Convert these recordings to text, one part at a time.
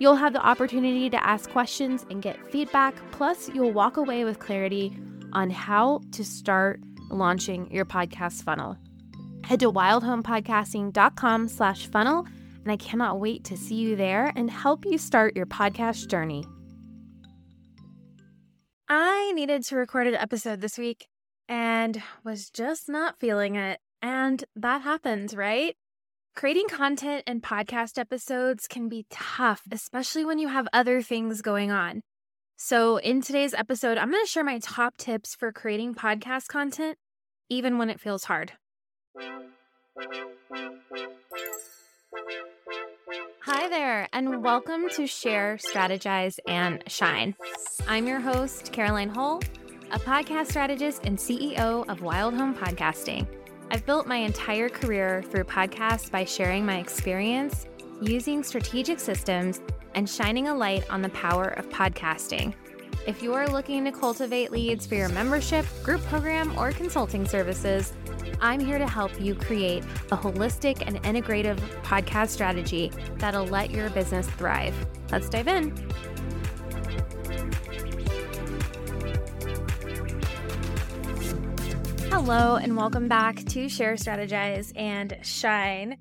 You'll have the opportunity to ask questions and get feedback, plus, you'll walk away with clarity on how to start launching your podcast funnel. Head to wildhomepodcasting.com slash funnel, and I cannot wait to see you there and help you start your podcast journey. I needed to record an episode this week and was just not feeling it. And that happens, right? Creating content and podcast episodes can be tough, especially when you have other things going on. So, in today's episode, I'm going to share my top tips for creating podcast content, even when it feels hard. Hi there, and welcome to Share, Strategize, and Shine. I'm your host, Caroline Hull, a podcast strategist and CEO of Wild Home Podcasting. I've built my entire career through podcasts by sharing my experience, using strategic systems, and shining a light on the power of podcasting. If you are looking to cultivate leads for your membership, group program, or consulting services, I'm here to help you create a holistic and integrative podcast strategy that'll let your business thrive. Let's dive in. Hello, and welcome back to Share, Strategize, and Shine.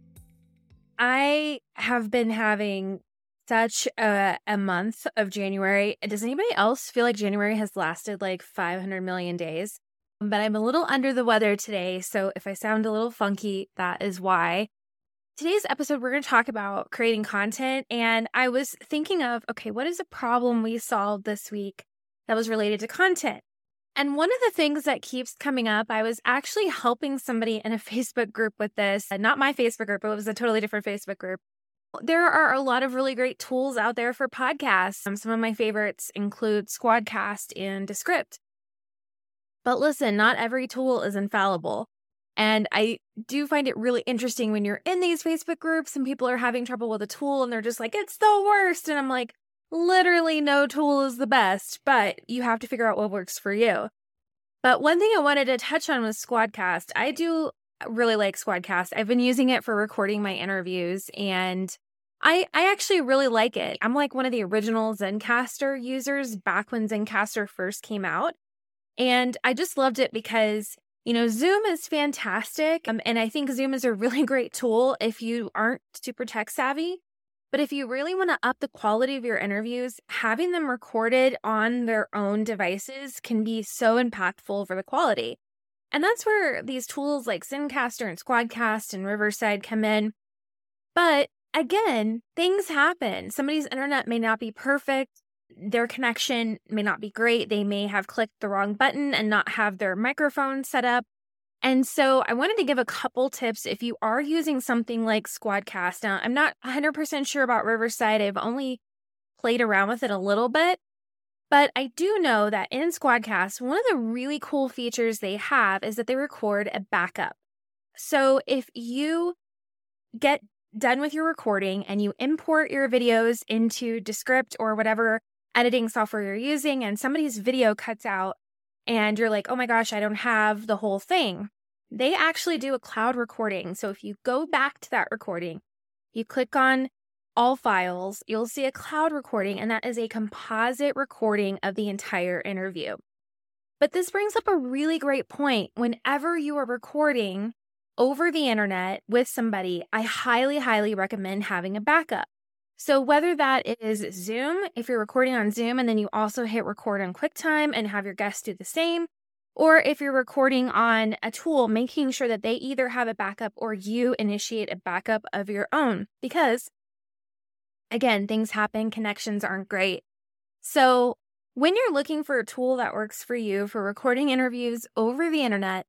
I have been having such a, a, month of January. Does anybody else feel like January has lasted like 500 million days? But I'm a little under the weather today. So if I sound a little funky, that is why. Today's episode, we're going to talk about creating content. And I was thinking of, okay, what is a problem we solved this week that was related to content? And one of the things that keeps coming up, I was actually helping somebody in a Facebook group with this, not my Facebook group, but it was a totally different Facebook group. There are a lot of really great tools out there for podcasts. Um, some of my favorites include Squadcast and Descript. But listen, not every tool is infallible. And I do find it really interesting when you're in these Facebook groups and people are having trouble with a tool and they're just like, it's the worst. And I'm like, literally no tool is the best, but you have to figure out what works for you. But one thing I wanted to touch on was Squadcast. I do really like Squadcast. I've been using it for recording my interviews and I I actually really like it. I'm like one of the original Zencastr users back when Zencastr first came out. And I just loved it because you know, Zoom is fantastic. Um, and I think Zoom is a really great tool if you aren't super tech savvy. But if you really want to up the quality of your interviews, having them recorded on their own devices can be so impactful for the quality. And that's where these tools like Zencastr and Squadcast and Riverside come in. But again, things happen. Somebody's internet may not be perfect. Their connection may not be great. They may have clicked the wrong button and not have their microphone set up. And so I wanted to give a couple tips if you are using something like Squadcast. Now, I'm not 100% sure about Riverside. I've only played around with it a little bit. But I do know that in Squadcast, one of the really cool features they have is that they record a backup. So if you get done with your recording and you import your videos into Descript or whatever editing software you're using, and somebody's video cuts out, and you're like, oh my gosh, I don't have the whole thing. They actually do a cloud recording. So if you go back to that recording, you click on all files, you'll see a cloud recording, and that is a composite recording of the entire interview. But this brings up a really great point. Whenever you are recording over the internet with somebody, I highly, highly recommend having a backup. So, whether that is Zoom, if you're recording on Zoom and then you also hit record on QuickTime and have your guests do the same, or if you're recording on a tool, making sure that they either have a backup or you initiate a backup of your own. Because, again, things happen, connections aren't great. So, when you're looking for a tool that works for you for recording interviews over the internet,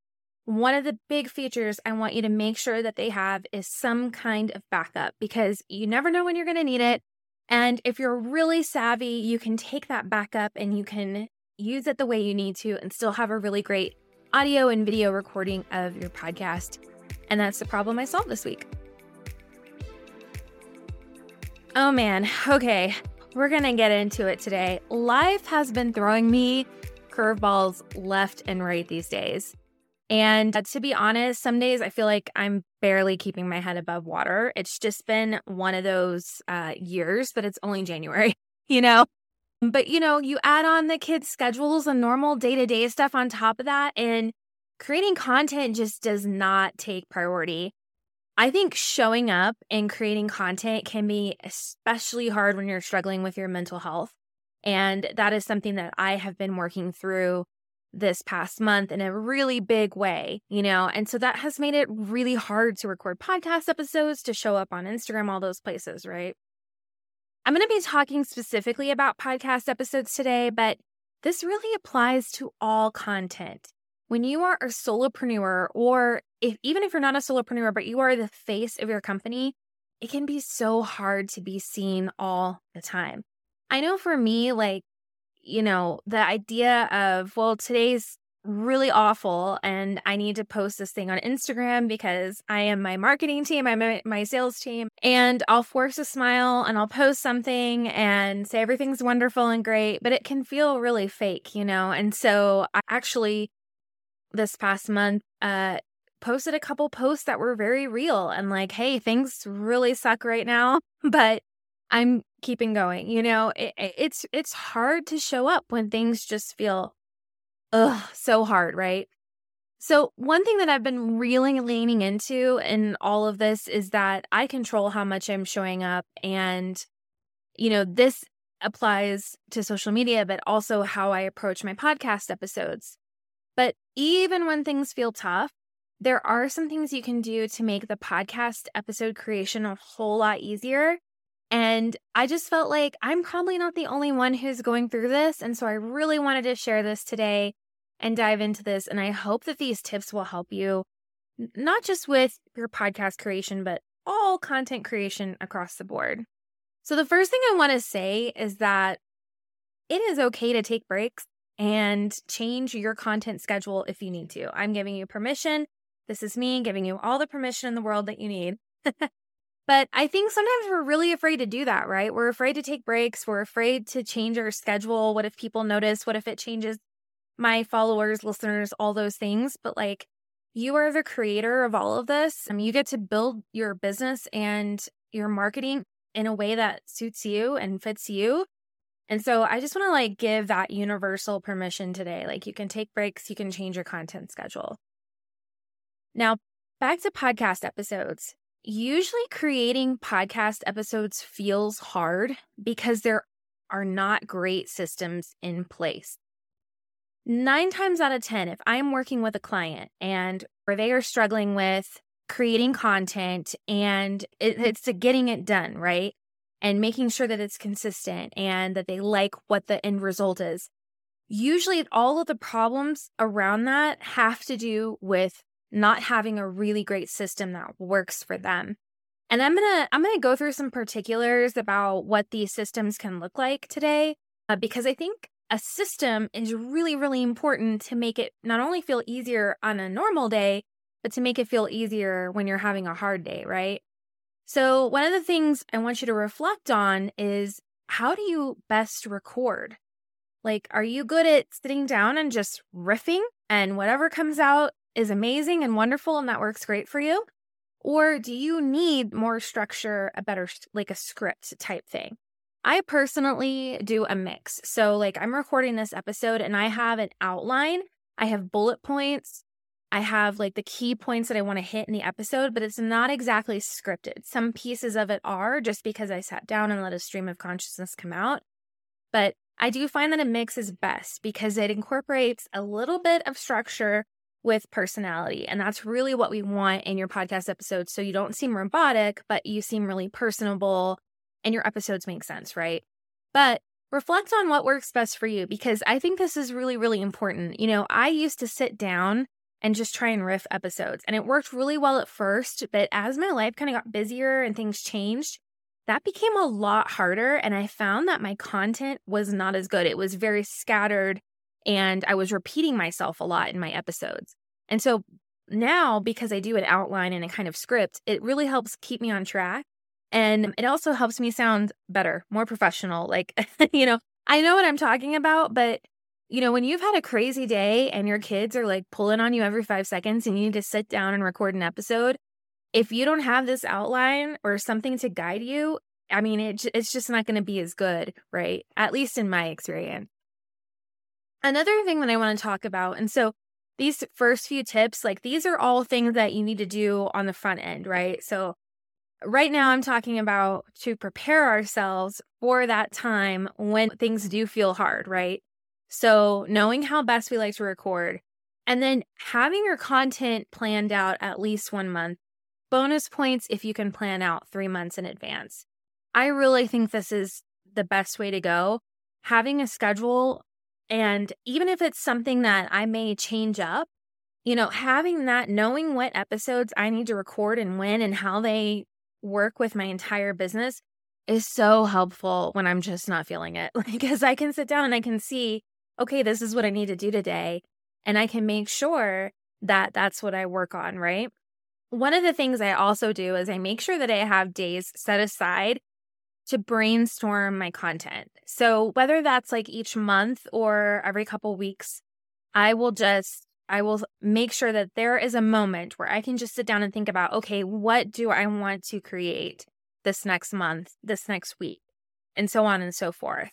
one of the big features I want you to make sure that they have is some kind of backup because you never know when you're going to need it. And if you're really savvy, you can take that backup and you can use it the way you need to and still have a really great audio and video recording of your podcast. And that's the problem I solved this week. Oh man, okay, we're gonna get into it today. Life has been throwing me curveballs left and right these days. And to be honest, some days I feel like I'm barely keeping my head above water. It's just been one of those uh, years, but it's only January, you know? But, you know, you add on the kids' schedules and normal day to day stuff on top of that, and creating content just does not take priority. I think showing up and creating content can be especially hard when you're struggling with your mental health. And that is something that I have been working through this past month in a really big way, you know? And so that has made it really hard to record podcast episodes, to show up on Instagram, all those places, right? I'm going to be talking specifically about podcast episodes today, but this really applies to all content. When you are a solopreneur, or if even if you're not a solopreneur, but you are the face of your company, it can be so hard to be seen all the time. I know for me, like you know, the idea of, well, today's really awful and I need to post this thing on Instagram because I am my marketing team, I'm my, my sales team, and I'll force a smile and I'll post something and say everything's wonderful and great, but it can feel really fake, you know? And so I actually this past month uh posted a couple posts that were very real and like, hey, things really suck right now, but I'm keeping going. You know, it, it's it's hard to show up when things just feel ugh so hard, right? So one thing that I've been really leaning into in all of this is that I control how much I'm showing up and you know, this applies to social media but also how I approach my podcast episodes. But even when things feel tough, there are some things you can do to make the podcast episode creation a whole lot easier and I just felt like I'm probably not the only one who's going through this. And so I really wanted to share this today and dive into this. And I hope that these tips will help you, not just with your podcast creation, but all content creation across the board. So, the first thing I want to say is that it is okay to take breaks and change your content schedule if you need to. I'm giving you permission. This is me giving you all the permission in the world that you need. But I think sometimes we're really afraid to do that, right? We're afraid to take breaks. We're afraid to change our schedule. What if people notice? What if it changes my followers, listeners, all those things? But like, you are the creator of all of this. and you get to build your business and your marketing in a way that suits you and fits you. And so I just want to like give that universal permission today. Like you can take breaks, you can change your content schedule. Now, back to podcast episodes. Usually, creating podcast episodes feels hard because there are not great systems in place. Nine times out of 10, if I'm working with a client and where they are struggling with creating content and it, it's getting it done, right? And making sure that it's consistent and that they like what the end result is. Usually, all of the problems around that have to do with not having a really great system that works for them. And I'm going to I'm going to go through some particulars about what these systems can look like today uh, because I think a system is really really important to make it not only feel easier on a normal day but to make it feel easier when you're having a hard day, right? So, one of the things I want you to reflect on is how do you best record? Like, are you good at sitting down and just riffing and whatever comes out is amazing and wonderful and that works great for you? Or do you need more structure, a better, like a script type thing? I personally do a mix. So, like, I'm recording this episode and I have an outline, I have bullet points, I have like the key points that I want to hit in the episode, but it's not exactly scripted. Some pieces of it are just because I sat down and let a stream of consciousness come out. But I do find that a mix is best because it incorporates a little bit of structure with personality. And that's really what we want in your podcast episodes. So you don't seem robotic, but you seem really personable and your episodes make sense, right? But reflect on what works best for you because I think this is really, really important. You know, I used to sit down and just try and riff episodes, and it worked really well at first. But as my life kind of got busier and things changed, that became a lot harder. And I found that my content was not as good. It was very scattered and I was repeating myself a lot in my episodes. And so now, because I do an outline and a kind of script, it really helps keep me on track. And it also helps me sound better, more professional. Like, you know, I know what I'm talking about, but you know, when you've had a crazy day and your kids are like pulling on you every five seconds and you need to sit down and record an episode, if you don't have this outline or something to guide you, I mean, it, it's just not going to be as good, right? At least in my experience. Another thing that I want to talk about, and so these first few tips, like these are all things that you need to do on the front end, right? So, right now, I'm talking about to prepare ourselves for that time when things do feel hard, right? So, knowing how best we like to record, and then having your content planned out at least one month. Bonus points if you can plan out three months in advance. I really think this is the best way to go. Having a schedule and even if it's something that I may change up, you know, having that, knowing what episodes I need to record and when and how they work with my entire business is so helpful when I'm just not feeling it. Because I can sit down and I can see, okay, this is what I need to do today. And I can make sure that that's what I work on, right? One of the things I also do is I make sure that I have days set aside to brainstorm my content. So whether that's like each month or every couple weeks, I will just I will make sure that there is a moment where I can just sit down and think about, okay, what do I want to create this next month, this next week, and so on and so forth.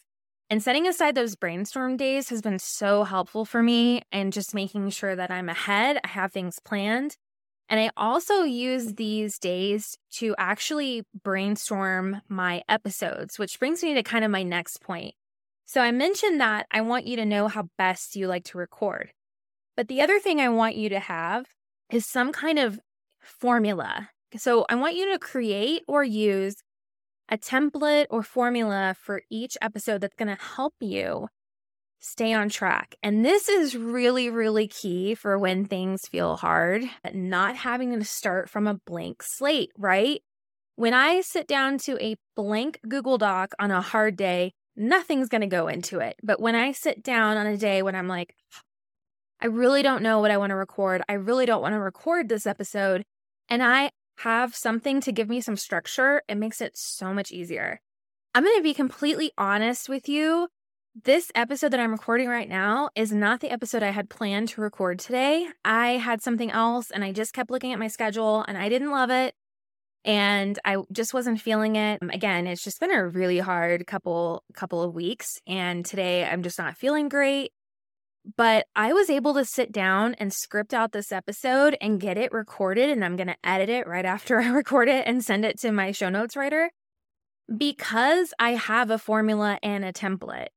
And setting aside those brainstorm days has been so helpful for me and just making sure that I'm ahead, I have things planned, and I also use these days to actually brainstorm my episodes, which brings me to kind of my next point. So I mentioned that I want you to know how best you like to record. But the other thing I want you to have is some kind of formula. So I want you to create or use a template or formula for each episode that's going to help you stay on track. And this is really, really key for when things feel hard, but not having to start from a blank slate, right? When I sit down to a blank Google Doc on a hard day, nothing's going to go into it. But when I sit down on a day when I'm like, I really don't know what I want to record, I really don't want to record this episode, and I have something to give me some structure, it makes it so much easier. I'm going to be completely honest with you this episode that I'm recording right now is not the episode I had planned to record today. I had something else and I just kept looking at my schedule and I didn't love it and I just wasn't feeling it. Um, again, it's just been a really hard couple couple of weeks and today I'm just not feeling great. But I was able to sit down and script out this episode and get it recorded and I'm going to edit it right after I record it and send it to my show notes writer because I have a formula and a template.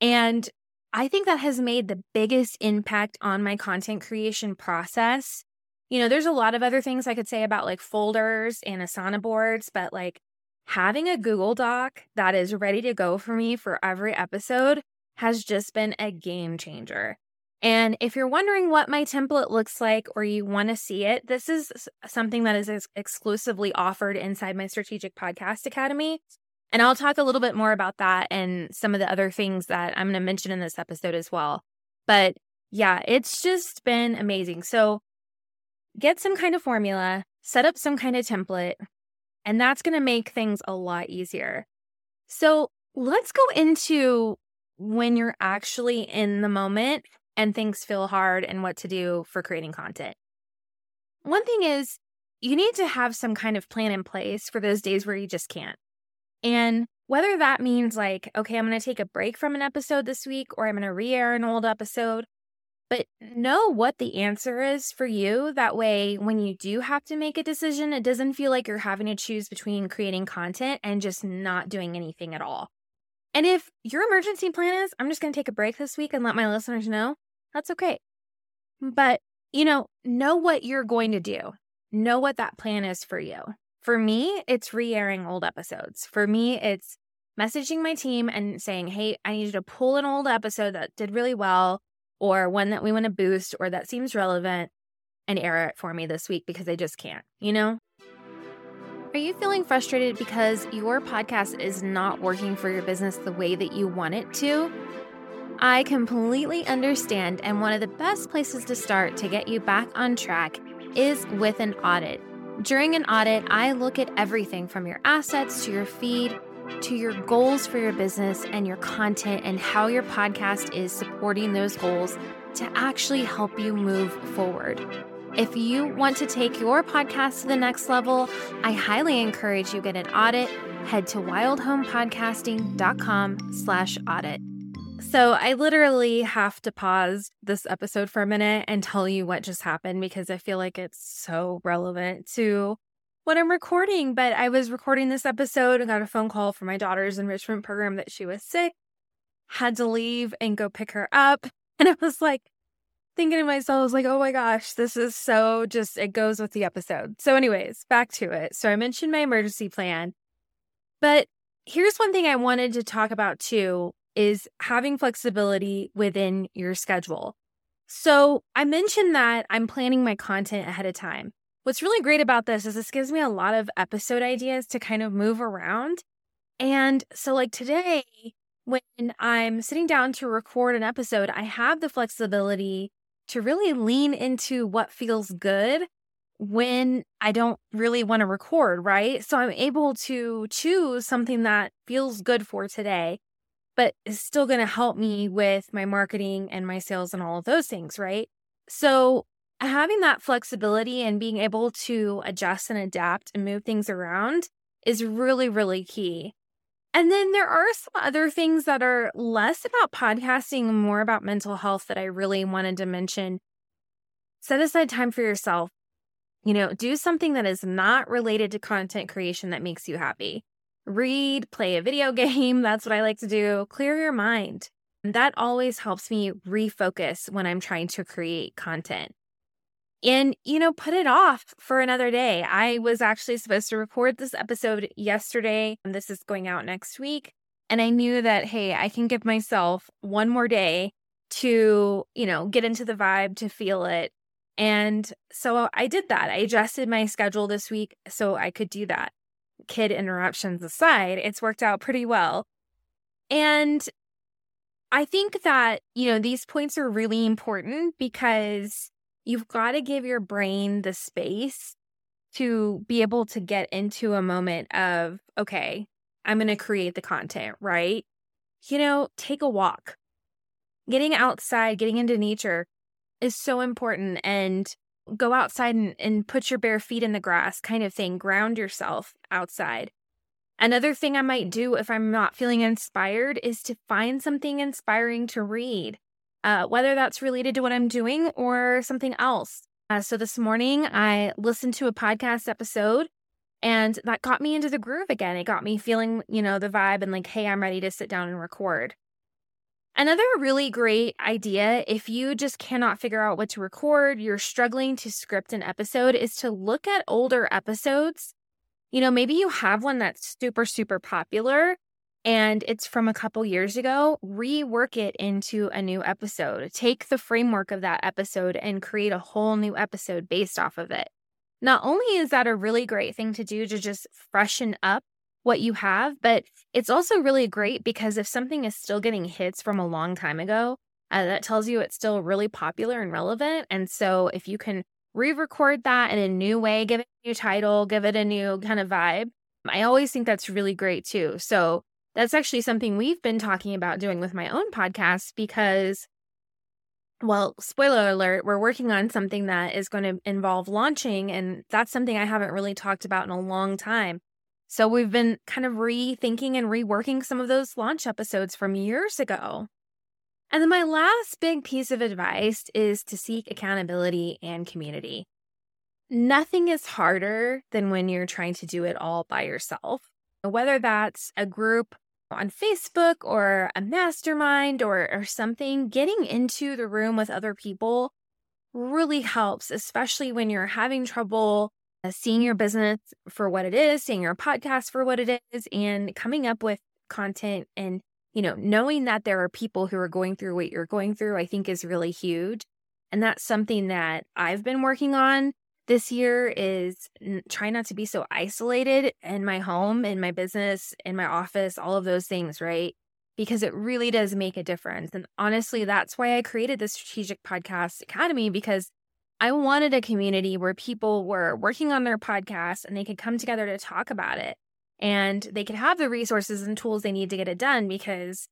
And I think that has made the biggest impact on my content creation process. You know, there's a lot of other things I could say about like folders and Asana boards, but like having a Google Doc that is ready to go for me for every episode has just been a game changer. And if you're wondering what my template looks like or you want to see it, this is something that is ex- exclusively offered inside my Strategic Podcast Academy. And I'll talk a little bit more about that and some of the other things that I'm going to mention in this episode as well. But yeah, it's just been amazing. So get some kind of formula, set up some kind of template, and that's going to make things a lot easier. So let's go into when you're actually in the moment and things feel hard and what to do for creating content. One thing is, you need to have some kind of plan in place for those days where you just can't. And whether that means like, okay, I'm going to take a break from an episode this week or I'm going to re air an old episode, but know what the answer is for you. That way, when you do have to make a decision, it doesn't feel like you're having to choose between creating content and just not doing anything at all. And if your emergency plan is, I'm just going to take a break this week and let my listeners know, that's okay. But, you know, know what you're going to do, know what that plan is for you. For me, it's re airing old episodes. For me, it's messaging my team and saying, hey, I need you to pull an old episode that did really well, or one that we want to boost, or that seems relevant, and air it for me this week because I just can't, you know? Are you feeling frustrated because your podcast is not working for your business the way that you want it to? I completely understand, and one of the best places to start to get you back on track is with an audit. During an audit, I look at everything from your assets to your feed to your goals for your business and your content and how your podcast is supporting those goals to actually help you move forward. If you want to take your podcast to the next level, I highly encourage you get an audit. Head to wildhomepodcasting.com slash audit. So I literally have to pause this episode for a minute and tell you what just happened because I feel like it's so relevant to what I'm recording. But I was recording this episode and got a phone call from my daughter's enrichment program that she was sick, had to leave and go pick her up. And I was like, thinking to myself, I was like, oh my gosh, this is so just, it goes with the episode. So, anyways, back to it. So, I mentioned my emergency plan, but here's one thing I wanted to talk about too is having flexibility within your schedule. So, I mentioned that I'm planning my content ahead of time. What's really great about this is this gives me a lot of episode ideas to kind of move around. And so, like today, when I'm sitting down to record an episode, I have the flexibility to really lean into what feels good when I don't really want to record, right? So I'm able to choose something that feels good for today, but is still going to help me with my marketing and my sales and all of those things, right? So having that flexibility and being able to adjust and adapt and move things around is really, really key. And then there are some other things that are less about podcasting, more about mental health that I really wanted to mention. Set aside time for yourself. You know, do something that is not related to content creation that makes you happy. Read, play a video game. That's what I like to do. Clear your mind. That always helps me refocus when I'm trying to create content and you know put it off for another day i was actually supposed to record this episode yesterday and this is going out next week and i knew that hey i can give myself one more day to you know get into the vibe to feel it and so i did that i adjusted my schedule this week so i could do that kid interruptions aside it's worked out pretty well and i think that you know these points are really important because you've got to give your brain the space to be able to get into a moment of, okay, I'm going to create the content, right? You know, take a walk. Getting outside, getting into nature is so important. And go outside and, and put your bare feet in the grass, kind of thing. Ground yourself outside. Another thing I might do if I'm not feeling inspired is to find something inspiring to read uh, whether that's related to what I'm doing or something else. Uh, so this morning, I listened to a podcast episode and that got me into the groove again. It got me feeling, you know, the vibe and like, hey, I'm ready to sit down and record. Another really great idea, if you just cannot figure out what to record, you're struggling to script an episode, is to look at older episodes. You know, maybe you have one that's super, super popular and it's from a couple years ago, rework it into a new episode. Take the framework of that episode and create a whole new episode based off of it. Not only is that a really great thing to do to just freshen up what you have, but it's also really great because if something is still getting hits from a long time ago, uh, that tells you it's still really popular and relevant. And so if you can re record that in a new way, give it a new title, give it a new kind of vibe, I always think that's really great too. So that's actually something we've been talking about doing with my own podcast because well, spoiler alert, we're working on something that is going to involve launching, and that's something I haven't really talked about in a long time. So we've been kind of rethinking and reworking some of those launch episodes from years ago. And then my last big piece of advice is to seek accountability and community. Nothing is harder than when you're trying to do it all by yourself whether that's a group on Facebook or a mastermind or, or something, getting into the room with other people really helps, especially when you're having trouble seeing your business for what it is, seeing your podcast for what it is, and coming up with content and you know, knowing that there are people who are going through what you're going through, I think is really huge. And that's something that I've been working on this year is try not to be so isolated in my home, in my business, in my office, all of those things, right? Because it really does make a difference. And honestly, that's why I created the Strategic Podcast Academy because I wanted a community where people were working on their podcast and they could come together to talk about it and they could have the resources and tools they need to get it done because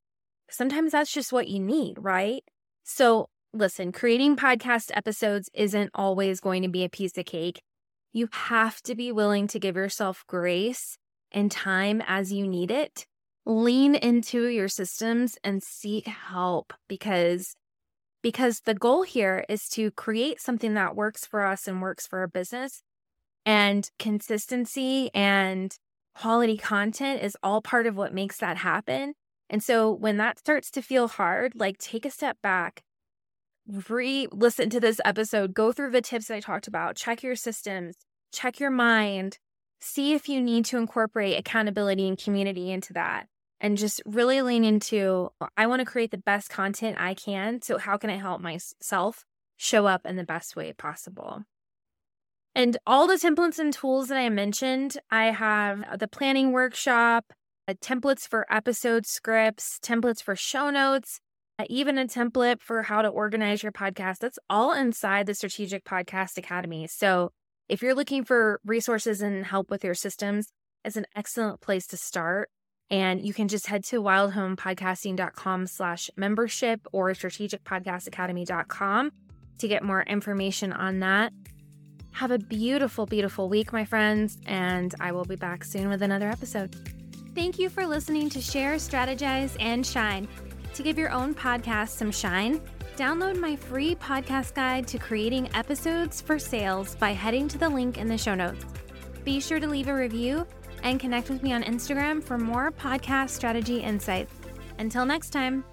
sometimes that's just what you need, right? So, listen, creating podcast episodes isn't always going to be a piece of cake. You have to be willing to give yourself grace and time as you need it. Lean into your systems and seek help because because the goal here is to create something that works for us and works for our business. And consistency and quality content is all part of what makes that happen. And so when that starts to feel hard, like take a step back, re listen to this episode, go through the tips I talked about, check your systems, check your mind, see if you need to incorporate accountability and community into that and just really lean into I want to create the best content I can. So, how can I help myself show up in the best way possible? And all the templates and tools that I mentioned, I have the planning workshop, uh, templates for episode scripts, templates for show notes, uh, even a template for how to organize your podcast. That's all inside the Strategic Podcast Academy. So, if you're looking for resources and help with your systems, it's an excellent place to start. And you can just head to wildhomepodcasting.com slash membership or strategicpodcastacademy.com to get more information on that. Have a beautiful, beautiful week, my friends, and I will be back soon with another episode. Thank you for listening to Share, Strategize, and Shine. To give your own podcast some shine, download my free podcast guide to creating episodes for sales by heading to the link in the show notes. Be sure to leave a review and connect with me on Instagram for more podcast strategy insights. Until next time.